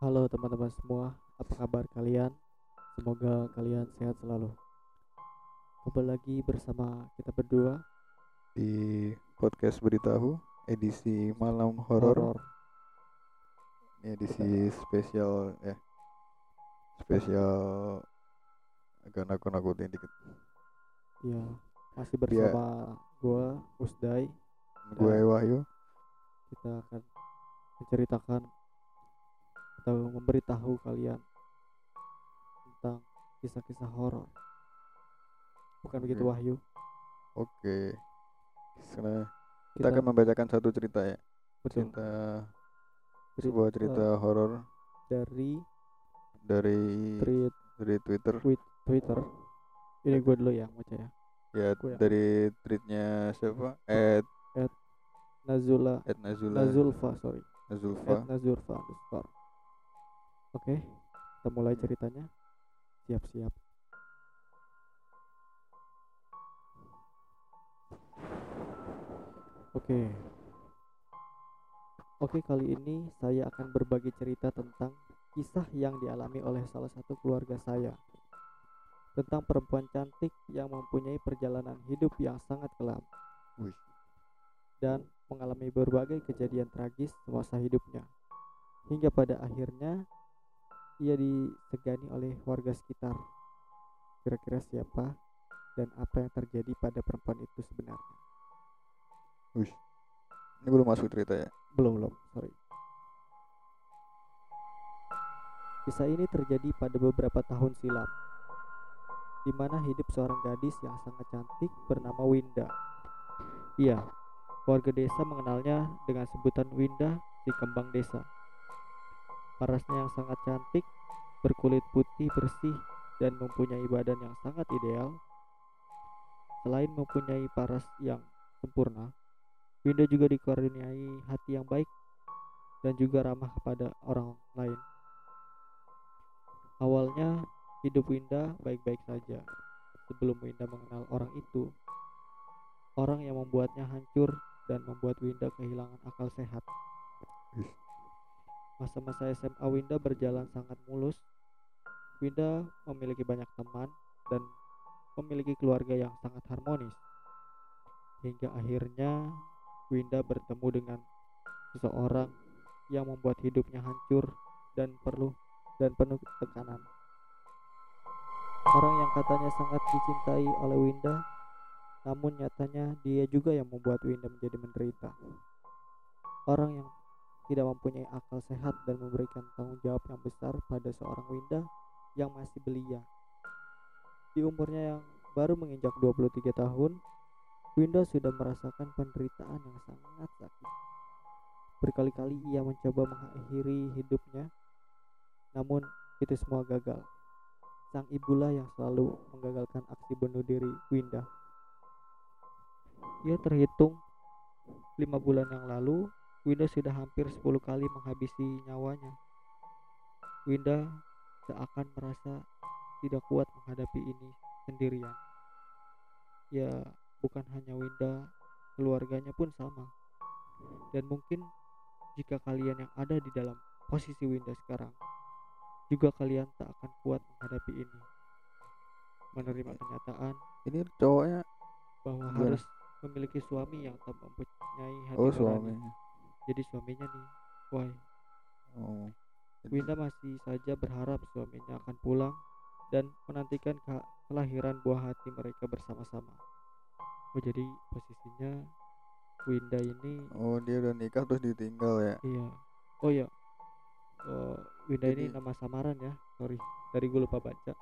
Halo teman-teman semua, apa kabar kalian? Semoga kalian sehat selalu. Kembali lagi bersama kita berdua di podcast beritahu edisi malam horor. Ini edisi spesial ya. Spesial agak nakut-nakutin dikit. Ya, masih bersama gua Usdai. Gue Wahyu. Kita akan menceritakan atau memberitahu kalian tentang kisah-kisah horor. Bukan begitu. Wahyu? Oke. Sekarang kita Kita, akan membacakan satu cerita ya. betul, Cerita cerita sebuah cerita horor dari dari tweet dari Twitter. Twitter. Ini gue dulu yang baca ya. Ya, yang- dari tweetnya siapa? Ed Nazula Ed Nazula Nazulfa, sorry. Nazulfa. At Nazurfa underscore. Oke, kita mulai ceritanya. Siap-siap. Oke. Oke, kali ini saya akan berbagi cerita tentang kisah yang dialami oleh salah satu keluarga saya. Tentang perempuan cantik yang mempunyai perjalanan hidup yang sangat kelam Wih, dan mengalami berbagai kejadian tragis semasa hidupnya. Hingga pada akhirnya ia disegani oleh warga sekitar. Kira-kira siapa dan apa yang terjadi pada perempuan itu sebenarnya? wih. Ini belum masuk cerita ya. Belum, belum, sorry. Kisah ini terjadi pada beberapa tahun silam, di mana hidup seorang gadis yang sangat cantik bernama Winda. Iya, warga desa mengenalnya dengan sebutan Winda si kembang desa. Parasnya yang sangat cantik, berkulit putih bersih, dan mempunyai badan yang sangat ideal. Selain mempunyai paras yang sempurna, Winda juga dikaruniai hati yang baik dan juga ramah kepada orang lain. Awalnya hidup Winda baik-baik saja. Sebelum Winda mengenal orang itu, orang yang membuatnya hancur dan membuat Winda kehilangan akal sehat. Masa-masa SMA Winda berjalan sangat mulus. Winda memiliki banyak teman dan memiliki keluarga yang sangat harmonis. Hingga akhirnya Winda bertemu dengan seseorang yang membuat hidupnya hancur dan perlu dan penuh tekanan. Orang yang katanya sangat dicintai oleh Winda, namun nyatanya dia juga yang membuat Winda menjadi menderita. Orang yang tidak mempunyai akal sehat dan memberikan tanggung jawab yang besar pada seorang Winda yang masih belia. Di umurnya yang baru menginjak 23 tahun, Winda sudah merasakan penderitaan yang sangat sakit. Berkali-kali ia mencoba mengakhiri hidupnya, namun itu semua gagal. Sang ibulah yang selalu menggagalkan aksi bunuh diri Winda. Ia terhitung lima bulan yang lalu, Winda sudah hampir 10 kali menghabisi nyawanya. Winda seakan merasa tidak kuat menghadapi ini sendirian. Ya, bukan hanya Winda, keluarganya pun sama. Dan mungkin jika kalian yang ada di dalam posisi Winda sekarang, juga kalian tak akan kuat menghadapi ini. Menerima kenyataan Ini cowoknya bahwa Gimana? harus memiliki suami yang tak mempunyai hati oh nurani. Jadi suaminya nih, why? Oh. Winda masih saja berharap suaminya akan pulang dan menantikan ke- kelahiran buah hati mereka bersama-sama. Oh jadi posisinya Winda ini Oh dia udah nikah terus ditinggal ya. iya. Oh iya. Oh, Winda ini Jadi- nama samaran ya. Sorry, dari gue lupa baca.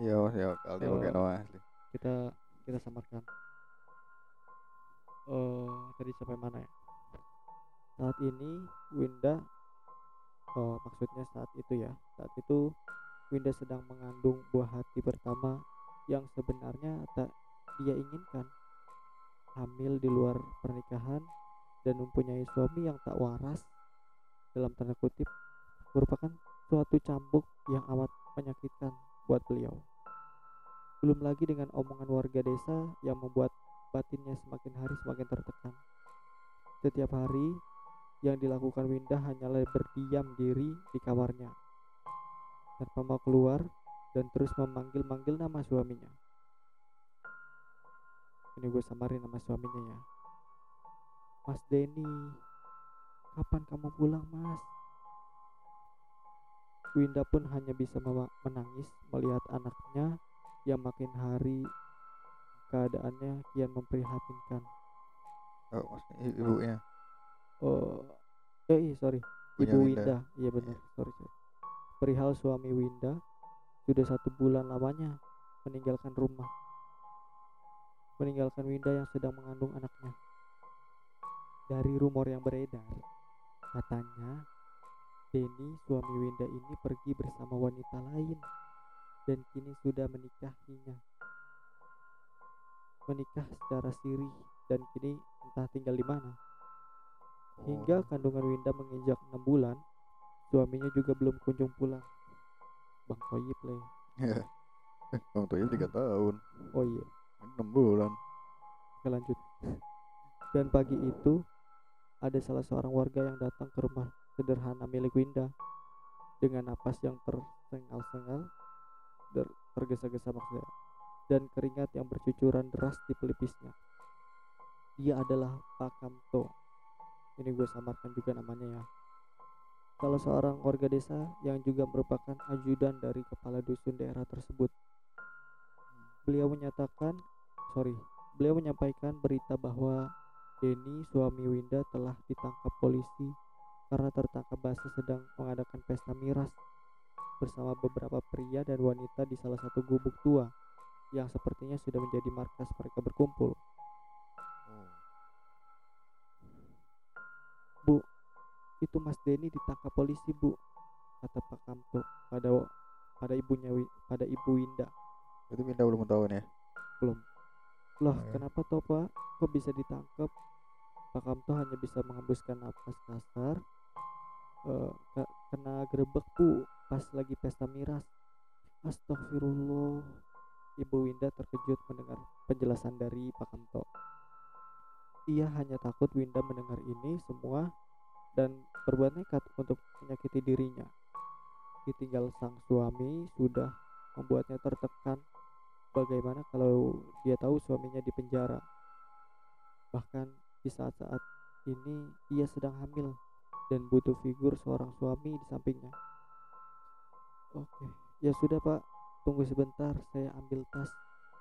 Iya mas ya kali pakai nama asli. Kita kita samarkan. Oh, tadi sampai mana ya? Saat ini Winda oh maksudnya saat itu ya. Saat itu Winda sedang mengandung buah hati pertama yang sebenarnya tak dia inginkan. Hamil di luar pernikahan dan mempunyai suami yang tak waras dalam tanda kutip merupakan suatu cambuk yang amat menyakitkan buat beliau. Belum lagi dengan omongan warga desa yang membuat batinnya semakin hari semakin tertekan. Setiap hari, Yang dilakukan Winda hanyalah berdiam diri di kamarnya tanpa keluar dan terus memanggil-manggil nama suaminya. Ini gue samarin nama suaminya ya. Mas Denny, kapan kamu pulang mas? Winda pun hanya bisa menangis melihat anaknya yang makin hari keadaannya kian memprihatinkan. Oh, maksudnya ibunya. Oh, eh iya, sorry, Punya Ibu Winda. Winda, iya benar, sorry, sorry. Perihal suami Winda sudah satu bulan lamanya meninggalkan rumah, meninggalkan Winda yang sedang mengandung anaknya. Dari rumor yang beredar, katanya Denny suami Winda ini pergi bersama wanita lain dan kini sudah menikahinya. Menikah secara siri dan kini entah tinggal di mana. Hingga kandungan Winda menginjak 6 bulan, suaminya juga belum kunjung pulang. Bang Toyib. Eh, Bang Toyib tiga tahun. Oh iya, enam bulan. oke lanjut. Dan pagi itu, ada salah seorang warga yang datang ke rumah sederhana milik Winda dengan napas yang tersengal-sengal, tergesa-gesa maksudnya, dan keringat yang bercucuran deras di pelipisnya. Dia adalah Pak Kamto. Ini gue samarkan juga namanya ya. Salah seorang warga desa yang juga merupakan ajudan dari kepala dusun daerah tersebut. Beliau menyatakan, sorry, beliau menyampaikan berita bahwa Denny suami Winda telah ditangkap polisi karena tertangkap basah sedang mengadakan pesta miras bersama beberapa pria dan wanita di salah satu gubuk tua yang sepertinya sudah menjadi markas mereka berkumpul. Itu Mas Denny ditangkap polisi, Bu, kata Pak Kamto pada pada ibunya pada ibu Winda. Itu Winda belum tahu nih. Belum. Loh, Oh, ya. kenapa toh, Pak? Kok bisa ditangkap? Pak Kamto hanya bisa mengembuskan napas kasar. Ke- kena gerebek, Bu, pas lagi pesta miras. Astagfirullah. Ibu Winda terkejut mendengar penjelasan dari Pak Kamto. Ia hanya takut Winda mendengar ini semua dan berbuat nekat untuk menyakiti dirinya. Ditinggal sang suami sudah membuatnya tertekan. Bagaimana kalau dia tahu suaminya di penjara? Bahkan di saat-saat ini ia sedang hamil dan butuh figur seorang suami di sampingnya. Oke, ya sudah Pak, tunggu sebentar, saya ambil tas.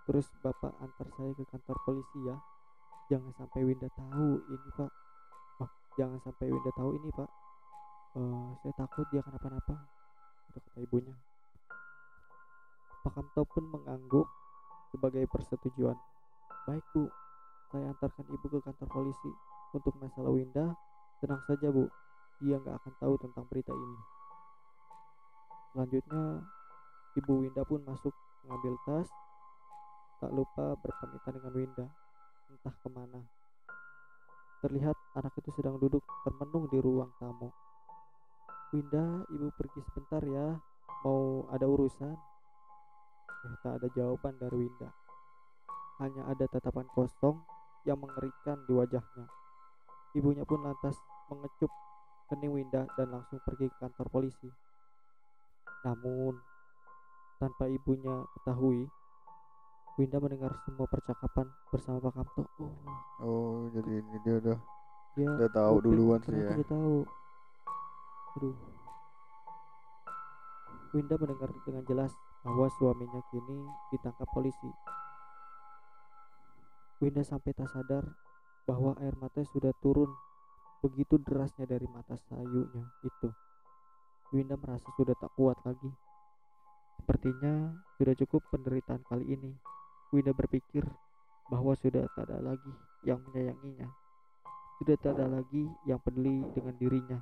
Terus Bapak antar saya ke kantor polisi ya. Jangan sampai Winda tahu ini Pak. Oh, jangan sampai Winda tahu ini Pak. Eh, saya takut dia kenapa-napa. Itu kata ibunya. Pak Kamto pun mengangguk sebagai persetujuan. Baik Bu, saya antarkan ibu ke kantor polisi. Untuk masalah Winda, tenang saja Bu, dia nggak akan tahu tentang berita ini. Selanjutnya, ibu Winda pun masuk mengambil tas, tak lupa berpamitan dengan Winda, entah ke mana. Terlihat anak itu sedang duduk termenung di ruang tamu. Winda, ibu pergi sebentar ya, mau ada urusan. Eh, tak ada jawaban dari Winda. Hanya ada tatapan kosong yang mengerikan di wajahnya. Ibunya pun lantas mengecup kening Winda dan langsung pergi ke kantor polisi. Namun, tanpa ibunya ketahui, Winda mendengar semua percakapan bersama Pak Kamto. Oh, Oh, jadi ini dia udah dia udah tahu duluan sih ya. dia tahu. Aduh. Winda mendengar dengan jelas bahwa suaminya kini ditangkap polisi. Winda sampai tak sadar bahwa air mata sudah turun begitu derasnya dari mata sayunya itu. Winda merasa sudah tak kuat lagi. Sepertinya sudah cukup penderitaan kali ini. Winda berpikir bahwa sudah tak ada lagi yang menyayanginya. Sudah tak ada lagi yang peduli dengan dirinya.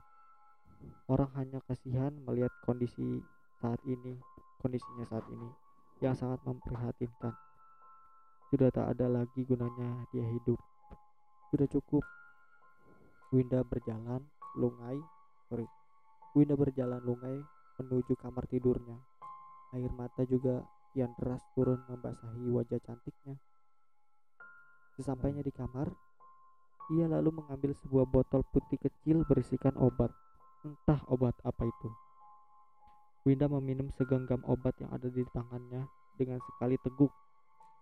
Orang hanya kasihan melihat kondisi saat ini, kondisinya saat ini yang sangat memprihatinkan. Sudah tak ada lagi gunanya dia hidup. Sudah cukup. Winda berjalan lungai, sorry. Winda berjalan lungai menuju kamar tidurnya. Air mata juga kian deras turun membasahi wajah cantiknya. Sesampainya di kamar, Ia lalu mengambil sebuah botol putih kecil berisikan obat. Entah obat apa itu. Winda meminum segenggam obat yang ada di tangannya dengan sekali teguk.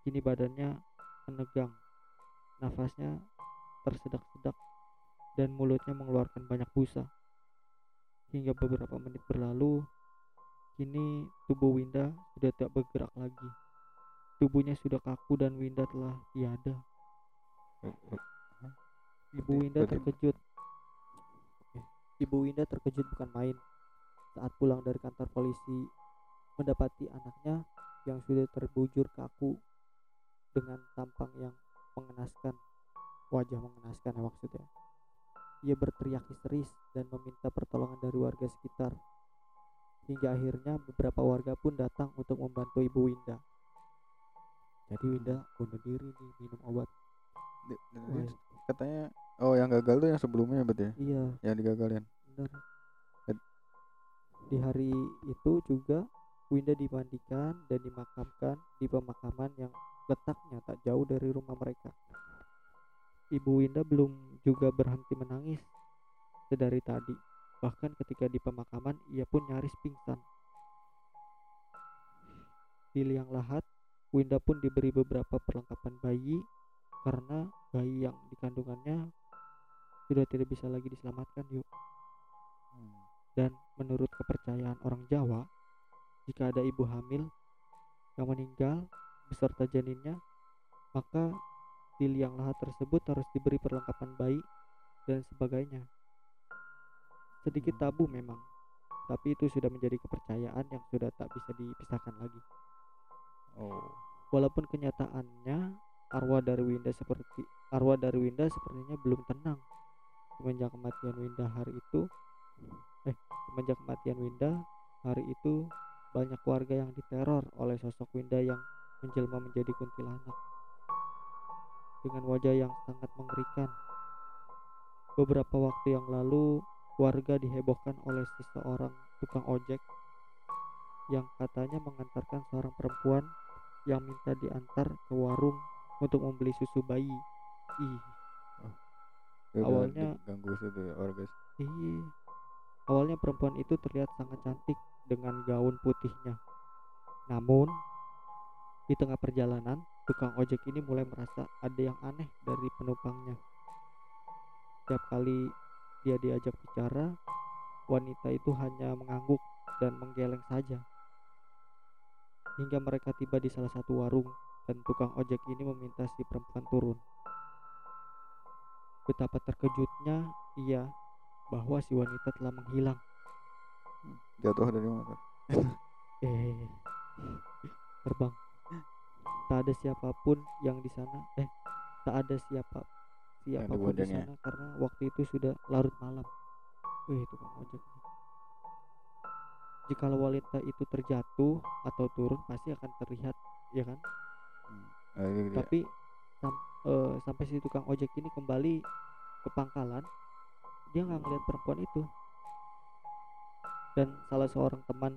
Kini badannya menegang. Nafasnya tersedak-sedak dan mulutnya mengeluarkan banyak busa. Hingga beberapa menit berlalu, kini tubuh Winda sudah tidak bergerak lagi. Tubuhnya sudah kaku dan Winda telah tiada. Ibu Winda terkejut. Ibu Winda terkejut bukan main saat pulang dari kantor polisi mendapati anaknya yang sudah terbujur kaku dengan tampang yang mengenaskan, wajah mengenaskan ya maksudnya. Ia berteriak histeris dan meminta pertolongan dari warga sekitar. Hingga akhirnya beberapa warga pun datang untuk membantu Ibu Winda. Jadi Winda bunuh diri nih minum obat. Di- katanya oh yang gagal tuh yang sebelumnya berarti ya? iya, Yang digagalin. benar. Ed- Di hari itu juga Winda dimandikan dan dimakamkan di pemakaman yang letaknya tak jauh dari rumah mereka. Ibu Winda belum juga berhenti menangis sedari tadi. Bahkan ketika di pemakaman ia pun nyaris pingsan. Di liang lahat, Winda pun diberi beberapa perlengkapan bayi karena bayi yang dikandungannya sudah tidak bisa lagi diselamatkan yuk. Dan menurut kepercayaan orang Jawa, jika ada ibu hamil yang meninggal beserta janinnya, maka di liang lahat tersebut harus diberi perlengkapan bayi dan sebagainya. Sedikit tabu memang, tapi itu sudah menjadi kepercayaan yang sudah tak bisa dipisahkan lagi. Oh. Walaupun kenyataannya arwah dari Winda seperti arwah dari Winda sepertinya belum tenang semenjak kematian Winda hari itu eh semenjak kematian Winda hari itu banyak warga yang diteror oleh sosok Winda yang menjelma menjadi kuntilanak dengan wajah yang sangat mengerikan beberapa waktu yang lalu warga dihebohkan oleh seseorang tukang ojek yang katanya mengantarkan seorang perempuan yang minta diantar ke warung untuk membeli susu bayi. Ih, Ya udah Awalnya- diganggu situ ya warga. iya. Awalnya perempuan itu terlihat sangat cantik dengan gaun putihnya. Namun, di tengah perjalanan, tukang ojek ini mulai merasa ada yang aneh dari penumpangnya. Setiap kali dia diajak bicara, wanita itu hanya mengangguk dan menggeleng saja. Hingga mereka tiba di salah satu warung dan tukang ojek ini meminta si perempuan turun. Betapa terkejutnya ia bahwa si wanita telah menghilang. Jatuh dari motor. Eh, terbang. Tak ada siapa pun yang di sana. Eh, tak ada siapa siapa pun di sana karena waktu itu sudah larut malam. Wih, tukang ojek. Jikalau wanita itu terjatuh atau turun pasti akan terlihat, ya kan? Nah, ini dia. Tapi sam- eh, sampai si tukang ojek ini kembali ke pangkalan, dia nggak ngeliat perempuan itu. Dan salah seorang teman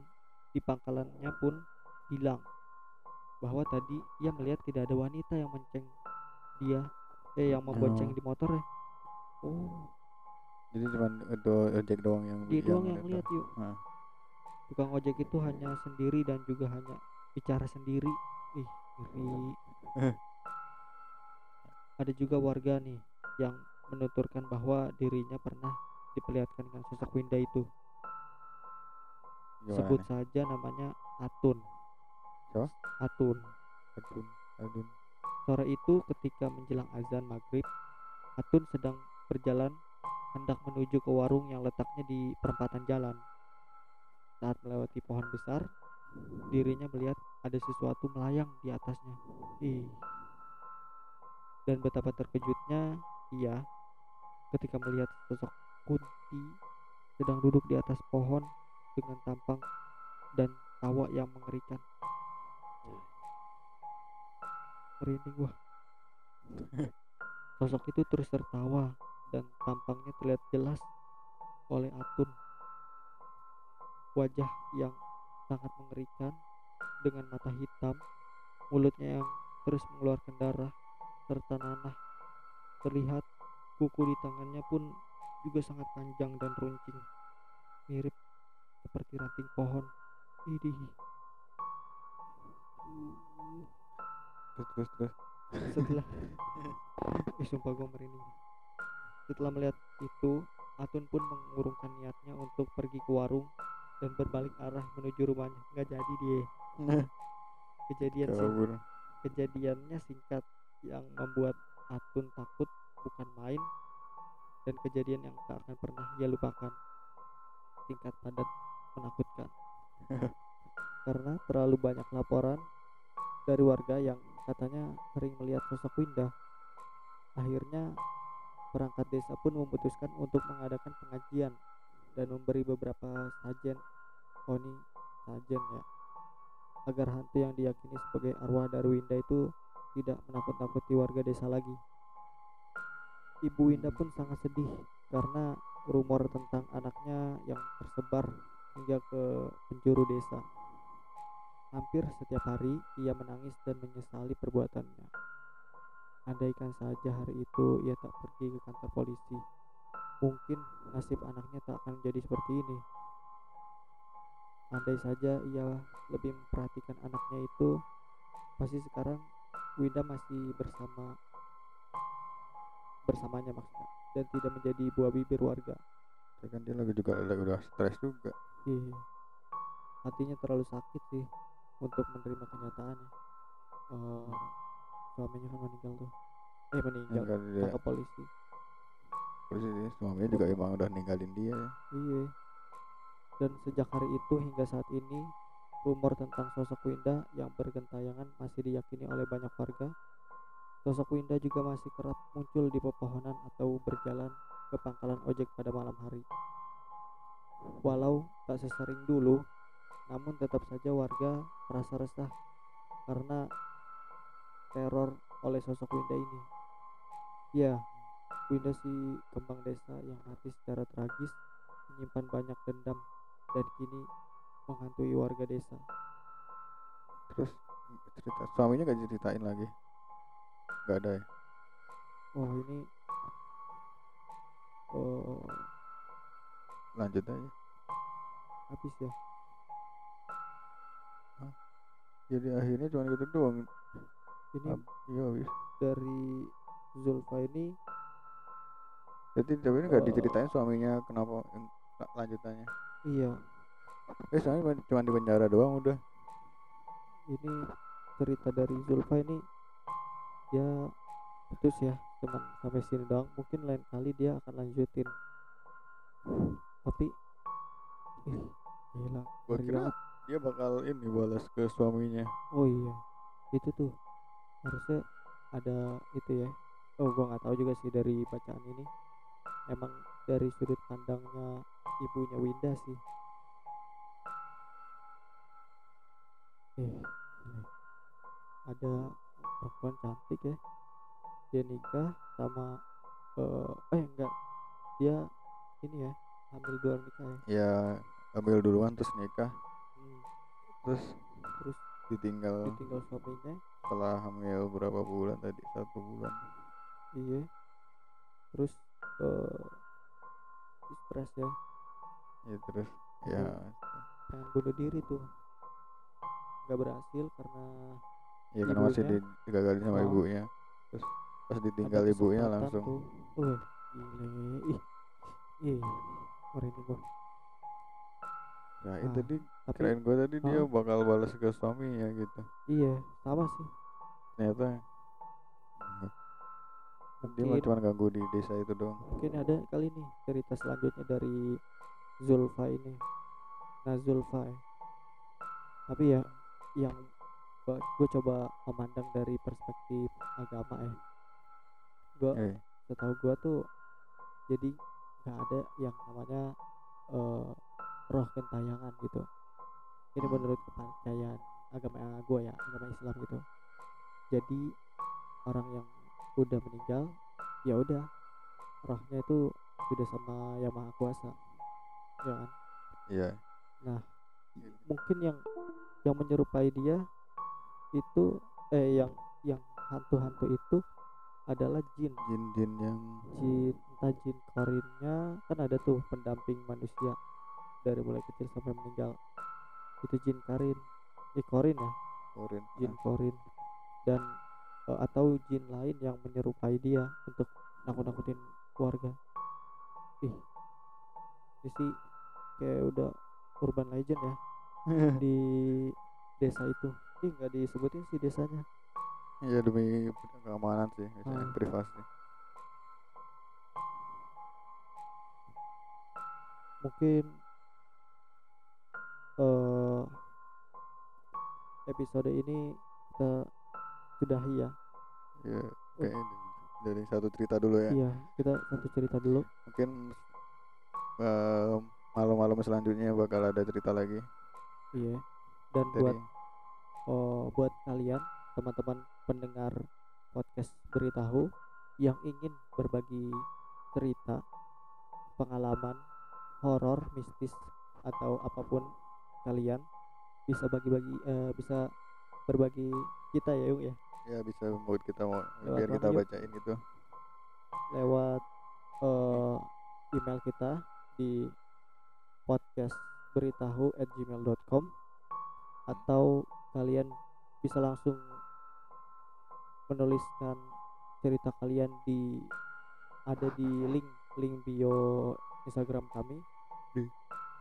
di pangkalannya pun bilang bahwa tadi ia melihat tidak ada wanita yang menceng dia, eh yang membonceng Oh. di motor ya. Oh, Jadi cuman itu ojek doang yang dia doang yang ngeliat lihat yuk. Nah. Tukang ojek itu hanya sendiri dan juga hanya bicara sendiri. Ih, ngeri. Ada juga warga nih yang menuturkan bahwa dirinya pernah diperlihatkan dengan sosok Winda itu. Gimana Sebut saja namanya Atun. Atun. Adun. Adun. Sore itu ketika menjelang azan maghrib, Atun sedang berjalan hendak menuju ke warung yang letaknya di perempatan jalan. Saat melewati pohon besar, dirinya melihat ada sesuatu melayang di atasnya. Ih. Dan betapa terkejutnya ia ketika melihat sosok Kunti sedang duduk di atas pohon dengan tampang dan tawa yang mengerikan. Merinding gua. Sosok itu terus tertawa dan tampangnya terlihat jelas oleh Atun. Wajah yang sangat mengerikan dengan mata hitam, mulutnya yang terus mengeluarkan darah serta nanah terlihat kuku di tangannya pun juga sangat panjang dan runcing mirip seperti ranting pohon idih terus terus terus. Setelah eh sumpah gue merinding setelah melihat itu Atun pun mengurungkan niatnya untuk pergi ke warung dan berbalik arah menuju rumahnya. Nggak jadi dia. Kejadian sing- kabur. kejadiannya singkat yang membuat Atun takut bukan main dan kejadian yang tak akan pernah ia lupakan. Singkat padat menakutkan. Karena terlalu banyak laporan dari warga yang katanya sering melihat sosok Winda akhirnya perangkat desa pun memutuskan untuk mengadakan pengajian dan memberi beberapa sajen oh ini sajen ya agar hantu yang diyakini sebagai arwah dari Winda itu tidak menakut-nakuti warga desa lagi. Ibu Winda pun sangat sedih karena rumor tentang anaknya yang tersebar hingga ke penjuru desa. Hampir setiap hari ia menangis dan menyesali perbuatannya. Andaikan saja hari itu ia tak pergi ke kantor polisi, mungkin nasib anaknya tak akan menjadi seperti ini. Andai saja ia lebih memperhatikan anaknya itu, pasti sekarang Winda masih bersama bersamanya maksudnya dan tidak menjadi buah bibir warga. ya kan dia lagi juga udah stres juga Iya. Hatinya terlalu sakit sih untuk menerima kenyataannya. Eh, suaminya kan meninggal tuh. Eh meninggal. Tangkap polisi. polisi dia suaminya juga emang udah ninggalin dia ya Iya. Dan sejak hari itu hingga saat ini, rumor tentang sosok Winda yang bergentayangan masih diyakini oleh banyak warga. Sosok Winda juga masih kerap muncul di pepohonan atau berjalan ke pangkalan ojek pada malam hari. Walau tak sesering dulu, namun tetap saja warga merasa resah karena teror oleh sosok Winda ini. Ya, Winda si kembang desa yang mati secara tragis menyimpan banyak dendam dan kini menghantui warga desa. terus cerita suaminya gak ceritain lagi gak ada ya Oh ini oh lanjut aja habis ya. Jadi akhirnya cuma gitu doang. Ini Ab- iya habis dari Zulfa ini jadi tapi ini gak Oh. diceritain suaminya kenapa lanjutannya. Iya. Eh suaminya cuma di penjara doang udah. Ini cerita dari Zulfa ini ya putus ya cuman sampai sini doang. Mungkin lain kali dia akan lanjutin. Tapi ih, gila ngeri kira. Dia bakal ini balas ke suaminya. Oh iya itu tuh harusnya ada itu ya. Oh gua nggak tahu juga sih dari bacaan ini. Emang dari sudut pandangnya ibunya Winda sih. Eh ada perempuan cantik ya. Dia nikah sama eh eh enggak. Dia ini ya hamil dua nikah ya. Ya ambil duluan terus nikah terus terus? ditinggal ditinggal suaminya? setelah hamil berapa bulan tadi? Satu bulan. Iya. Terus eh stres ya? Ya terus ya. Pengen bunuh diri tuh. Nggak berhasil karena ya karena masih digagalin sama Oh. ibunya. Terus pas ditinggal ibunya langsung. tuh. Wih, gile ih ih merinding gua ya itu Ah, tadi tapi kirain gue tadi dia bakal balas ke suaminya gitu. Iya sama sih. Ternyata enggak. dia mah mungkin cuma ganggu di desa itu doang. mungkin ada kali nih cerita selanjutnya dari Zulfa ini. Nah Zulfa ya. tapi ya yang gue coba memandang dari perspektif agama ya. Gue eh setahu gue tuh jadi nggak ada yang namanya eh, roh gentayangan gitu. Ini Hmm. menurut kepercayaan agama gue ya agama Islam gitu. Jadi orang yang udah meninggal ya udah rohnya itu sudah sama yang maha kuasa ya kan? Iya. Mungkin yang yang menyerupai dia itu eh yang yang hantu-hantu itu adalah jin. Jin-jin yang jin entah jin korinnya kan ada tuh pendamping manusia dari mulai kecil sampai meninggal. Itu jin karin. Eh korin ya? Korin jin Nah, korin. Dan eh, atau jin lain yang menyerupai dia untuk nakut-nakutin keluarga. Ih. Ini sih kayak udah urban legend ya. Di desa itu. Ih nggak disebutin sih desanya. Iya demi keamanan sih, misalnya Hmm. privasi. mungkin eh episode ini kita sudahi ya. Iya, kayaknya dari satu cerita dulu ya. iya kita satu cerita dulu. Mungkin eh, malam-malam selanjutnya bakal ada cerita lagi. Iya. Dan dari buat oh, buat kalian teman-teman pendengar podcast beritahu yang ingin berbagi cerita pengalaman horor mistis atau apa pun kalian bisa bagi-bagi eh, bisa berbagi kita ya Yung ya ya bisa buat kita mau Lewat biar kita Yuk? bacain itu. lewat eh, email kita di podcast beritahu at gmail.com atau kalian bisa langsung menuliskan cerita kalian di ada di link link bio Instagram kami Di.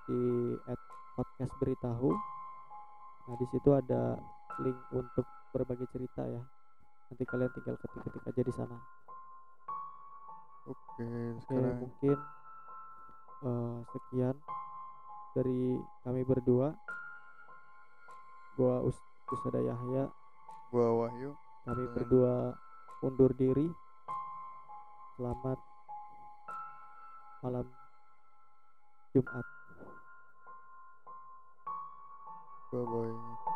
di at podcast beritahu nah di situ ada link untuk berbagi cerita ya nanti kalian tinggal ketik-ketik aja di sana Oke, Oke, sekarang mungkin eh, sekian dari kami berdua. Gua Us Usada Yahya, gua Wahyu kami Dengan- berdua undur diri. Selamat malam Jumat. Bye bye.